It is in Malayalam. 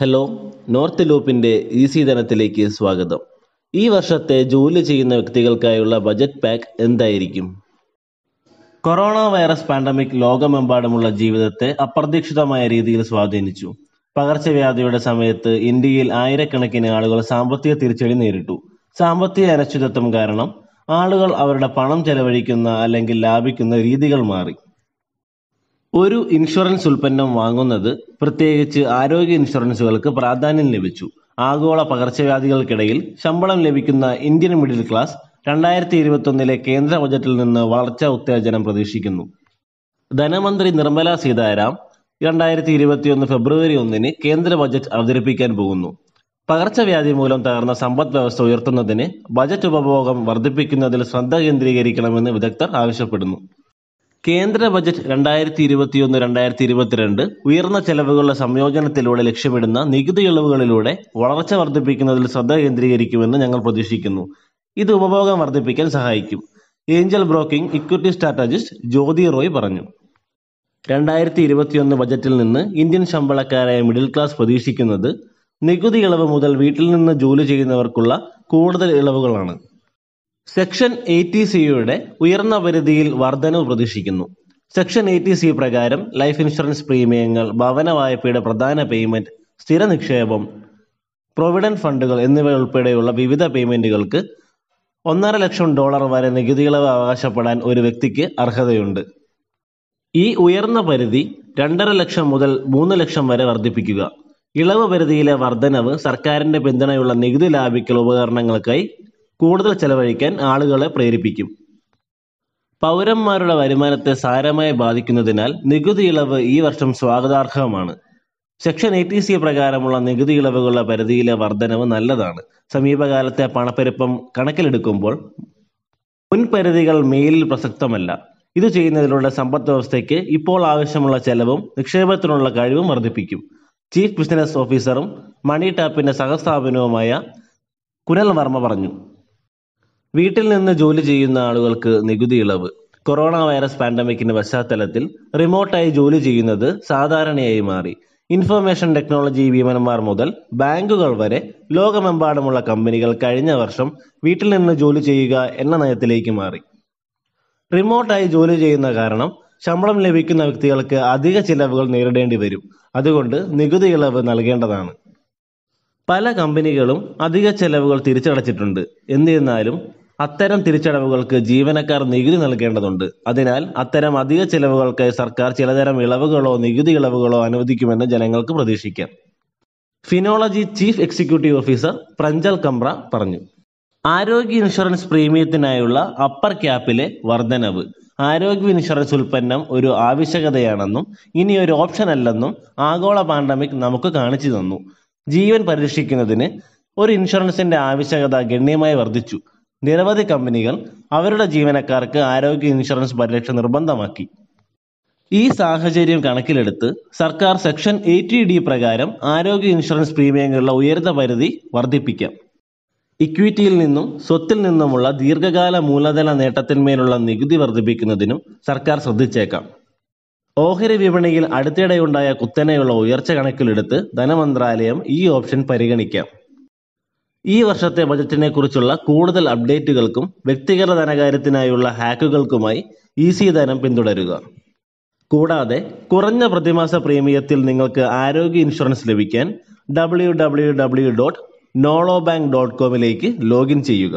ഹലോ നോർത്ത് ലൂപ്പിന്റെ ഈസി ധനത്തിലേക്ക് സ്വാഗതം. ഈ വർഷത്തെ ജോലി ചെയ്യുന്ന വ്യക്തികൾക്കായുള്ള ബജറ്റ് പാക്ക് എന്തായിരിക്കും? കൊറോണ വൈറസ് പാൻഡമിക് ലോകമെമ്പാടുമുള്ള ജീവിതത്തെ അപ്രതീക്ഷിതമായ രീതിയിൽ സ്വാധീനിച്ചു. പകർച്ചവ്യാധിയുടെ സമയത്ത് ഇന്ത്യയിൽ ആയിരക്കണക്കിന് ആളുകൾ സാമ്പത്തിക തിരിച്ചടി നേരിട്ടു. സാമ്പത്തിക അനിശ്ചിതത്വം കാരണം ആളുകൾ അവരുടെ പണം ചെലവഴിക്കുന്ന അല്ലെങ്കിൽ ലാഭിക്കുന്ന രീതികൾ മാറി. ഒരു ഇൻഷുറൻസ് ഉൽപ്പന്നം വാങ്ങുന്നത് പ്രത്യേകിച്ച് ആരോഗ്യ ഇൻഷുറൻസുകൾക്ക് പ്രാധാന്യം ലഭിച്ചു. ആഗോള പകർച്ചവ്യാധികൾക്കിടയിൽ ശമ്പളം ലഭിക്കുന്ന ഇന്ത്യൻ മിഡിൽ ക്ലാസ് രണ്ടായിരത്തി ഇരുപത്തൊന്നിലെ കേന്ദ്ര ബജറ്റിൽ നിന്ന് വളർച്ചാ ഉത്തേജനം പ്രതീക്ഷിക്കുന്നു. ധനമന്ത്രി നിർമ്മല സീതാരാം രണ്ടായിരത്തി ഇരുപത്തിയൊന്ന് ഫെബ്രുവരി ഒന്നിന് കേന്ദ്ര ബജറ്റ് അവതരിപ്പിക്കാൻ പോകുന്നു. പകർച്ചവ്യാധി മൂലം തകർന്ന സമ്പദ് വ്യവസ്ഥ ഉയർത്തുന്നതിന് ബജറ്റ് ഉപഭോഗം വർദ്ധിപ്പിക്കുന്നതിൽ ശ്രദ്ധ കേന്ദ്രീകരിക്കണമെന്ന് വിദഗ്ധർ ആവശ്യപ്പെടുന്നു. കേന്ദ്ര ബജറ്റ് രണ്ടായിരത്തി ഇരുപത്തിയൊന്ന് രണ്ടായിരത്തി ഇരുപത്തിരണ്ട് ഉയർന്ന ചെലവുകളുടെ സംയോജനത്തിലൂടെ ലക്ഷ്യമിടുന്ന നികുതി ഇളവുകളിലൂടെ വളർച്ച വർദ്ധിപ്പിക്കുന്നതിൽ ശ്രദ്ധ കേന്ദ്രീകരിക്കുമെന്ന് ഞങ്ങൾ പ്രതീക്ഷിക്കുന്നു. ഇത് ഉപഭോഗം വർദ്ധിപ്പിക്കാൻ സഹായിക്കും. Angel Broking equity strategist Jyoti Roy പറഞ്ഞു. രണ്ടായിരത്തി ഇരുപത്തിയൊന്ന് ബജറ്റിൽ നിന്ന് ഇന്ത്യൻ ശമ്പളക്കാരായ മിഡിൽ ക്ലാസ് പ്രതീക്ഷിക്കുന്നത് നികുതി ഇളവ് മുതൽ വീട്ടിൽ നിന്ന് ജോലി ചെയ്യുന്നവർക്കുള്ള കൂടുതൽ ഇളവുകളാണ്. സെക്ഷൻ എയ്റ്റി സിയുടെ ഉയർന്ന പരിധിയിൽ വർധനവ് പ്രതീക്ഷിക്കുന്നു. സെക്ഷൻ എയ്റ്റി സി പ്രകാരം ലൈഫ് ഇൻഷുറൻസ് പ്രീമിയങ്ങൾ ഭവന വായ്പയുടെ പ്രധാന പേയ്മെന്റ് സ്ഥിര നിക്ഷേപം പ്രൊവിഡന്റ് ഫണ്ടുകൾ എന്നിവ ഉൾപ്പെടെയുള്ള വിവിധ പേയ്മെന്റുകൾക്ക് ഒന്നര ലക്ഷം ഡോളർ വരെ നികുതി ഇളവ് അവകാശപ്പെടാൻ ഒരു വ്യക്തിക്ക് അർഹതയുണ്ട്. ഈ ഉയർന്ന പരിധി രണ്ടര ലക്ഷം മുതൽ മൂന്ന് ലക്ഷം വരെ വർദ്ധിപ്പിക്കുക. ഇളവ് പരിധിയിലെ വർധനവ് സർക്കാരിന്റെ പിന്തുണയുള്ള നികുതി ലാഭിക്കൽ ഉപകരണങ്ങൾക്കായി കൂടുതൽ ചെലവഴിക്കാൻ ആളുകളെ പ്രേരിപ്പിക്കും. പൗരന്മാരുടെ വരുമാനത്തെ സാരമായി ബാധിക്കുന്നതിനാൽ നികുതി ഇളവ് ഈ വർഷം സ്വാഗതാർഹമാണ്. സെക്ഷൻ എയ്റ്റി സി പ്രകാരമുള്ള നികുതി ഇളവുകളുടെ പരിധിയിലെ വർധനവ് നല്ലതാണ്. സമീപകാലത്തെ പണപ്പെരുപ്പം കണക്കിലെടുക്കുമ്പോൾ മുൻപരിധികൾ മേലിൽ പ്രസക്തമല്ല. ഇത് ചെയ്യുന്നതിലൂടെ സമ്പദ് വ്യവസ്ഥയ്ക്ക് ഇപ്പോൾ ആവശ്യമുള്ള ചെലവും നിക്ഷേപത്തിനുള്ള കഴിവും വർദ്ധിപ്പിക്കും ചീഫ് ബിസിനസ് ഓഫീസറും മണി ടാപ്പിന്റെ സഹസ്ഥാപനവുമായ കുനൽ വർമ്മ പറഞ്ഞു. വീട്ടിൽ നിന്ന് ജോലി ചെയ്യുന്ന ആളുകൾക്ക് നികുതി ഇളവ്. കൊറോണ വൈറസ് പാൻഡമിക്കിന്റെ പശ്ചാത്തലത്തിൽ റിമോട്ടായി ജോലി ചെയ്യുന്നത് സാധാരണയായി മാറി. ഇൻഫർമേഷൻ ടെക്നോളജി ഭീമന്മാർ മുതൽ ബാങ്കുകൾ വരെ ലോകമെമ്പാടുമുള്ള കമ്പനികൾ കഴിഞ്ഞ വർഷം വീട്ടിൽ നിന്ന് ജോലി ചെയ്യുക എന്ന നയത്തിലേക്ക് മാറി. റിമോട്ടായി ജോലി ചെയ്യുന്ന കാരണം ശമ്പളം ലഭിക്കുന്ന വ്യക്തികൾക്ക് അധിക ചിലവുകൾ നേരിടേണ്ടി വരും. അതുകൊണ്ട് നികുതി ഇളവ് നൽകേണ്ടതാണ്. പല കമ്പനികളും അധിക ചെലവുകൾ തിരിച്ചടച്ചിട്ടുണ്ട്. എന്നിരുന്നാലും അത്തരം തിരിച്ചടവുകൾക്ക് ജീവനക്കാർ നികുതി നൽകേണ്ടതുണ്ട്. അതിനാൽ അത്തരം അധിക ചിലവുകൾക്ക് സർക്കാർ ചിലതരം ഇളവുകളോ നികുതി ഇളവുകളോ അനുവദിക്കുമെന്ന് ജനങ്ങൾക്ക് പ്രതീക്ഷിക്കാം. Finology chief executive officer Pranjal Kamra പറഞ്ഞു. ആരോഗ്യ ഇൻഷുറൻസ് പ്രീമിയത്തിനായുള്ള അപ്പർ ക്യാപ്പിലെ വർധനവ്. ആരോഗ്യ ഇൻഷുറൻസ് ഉൽപ്പന്നം ഒരു ആവശ്യകതയാണെന്നും ഇനി ഒരു ഓപ്ഷൻ അല്ലെന്നും ആഗോള പാൻഡമിക് നമുക്ക് കാണിച്ചു തന്നു. ജീവൻ പരിരക്ഷിക്കുന്നതിന് ഒരു ഇൻഷുറൻസിന്റെ ആവശ്യകത ഗണ്യമായി വർദ്ധിച്ചു. നിരവധി കമ്പനികൾ അവരുടെ ജീവനക്കാർക്ക് ആരോഗ്യ ഇൻഷുറൻസ് പരിരക്ഷ നിർബന്ധമാക്കി. ഈ സാഹചര്യം കണക്കിലെടുത്ത് സർക്കാർ സെക്ഷൻ എയ്റ്റി ഡി പ്രകാരം ആരോഗ്യ ഇൻഷുറൻസ് പ്രീമിയങ്ങളുടെ ഉയർന്ന പരിധി വർദ്ധിപ്പിക്കാം. ഇക്വിറ്റിയിൽ നിന്നും സ്വത്തിൽ നിന്നുമുള്ള ദീർഘകാല മൂലധന നേട്ടത്തിന്മേലുള്ള നികുതി വർദ്ധിപ്പിക്കുന്നതിനും സർക്കാർ ശ്രദ്ധിച്ചേക്കാം. ഓഹരി വിപണിയിൽ അടുത്തിടെയുണ്ടായ കുത്തനെയുള്ള ഉയർച്ച കണക്കിലെടുത്ത് ധനമന്ത്രാലയം ഈ ഓപ്ഷൻ പരിഗണിക്കാം. ഈ വർഷത്തെ ബജറ്റിനെ കുറിച്ചുള്ള കൂടുതൽ അപ്ഡേറ്റുകൾക്കും വ്യക്തിഗത ധനകാര്യത്തിനായുള്ള ഹാക്കുകൾക്കുമായി ഈസി ധനം പിന്തുടരുക. കൂടാതെ കുറഞ്ഞ പ്രതിമാസ പ്രീമിയത്തിൽ നിങ്ങൾക്ക് ആരോഗ്യ ഇൻഷുറൻസ് ലഭിക്കാൻ W W W dot നോളോ bank dot കോമിലേക്ക് ലോഗിൻ ചെയ്യുക.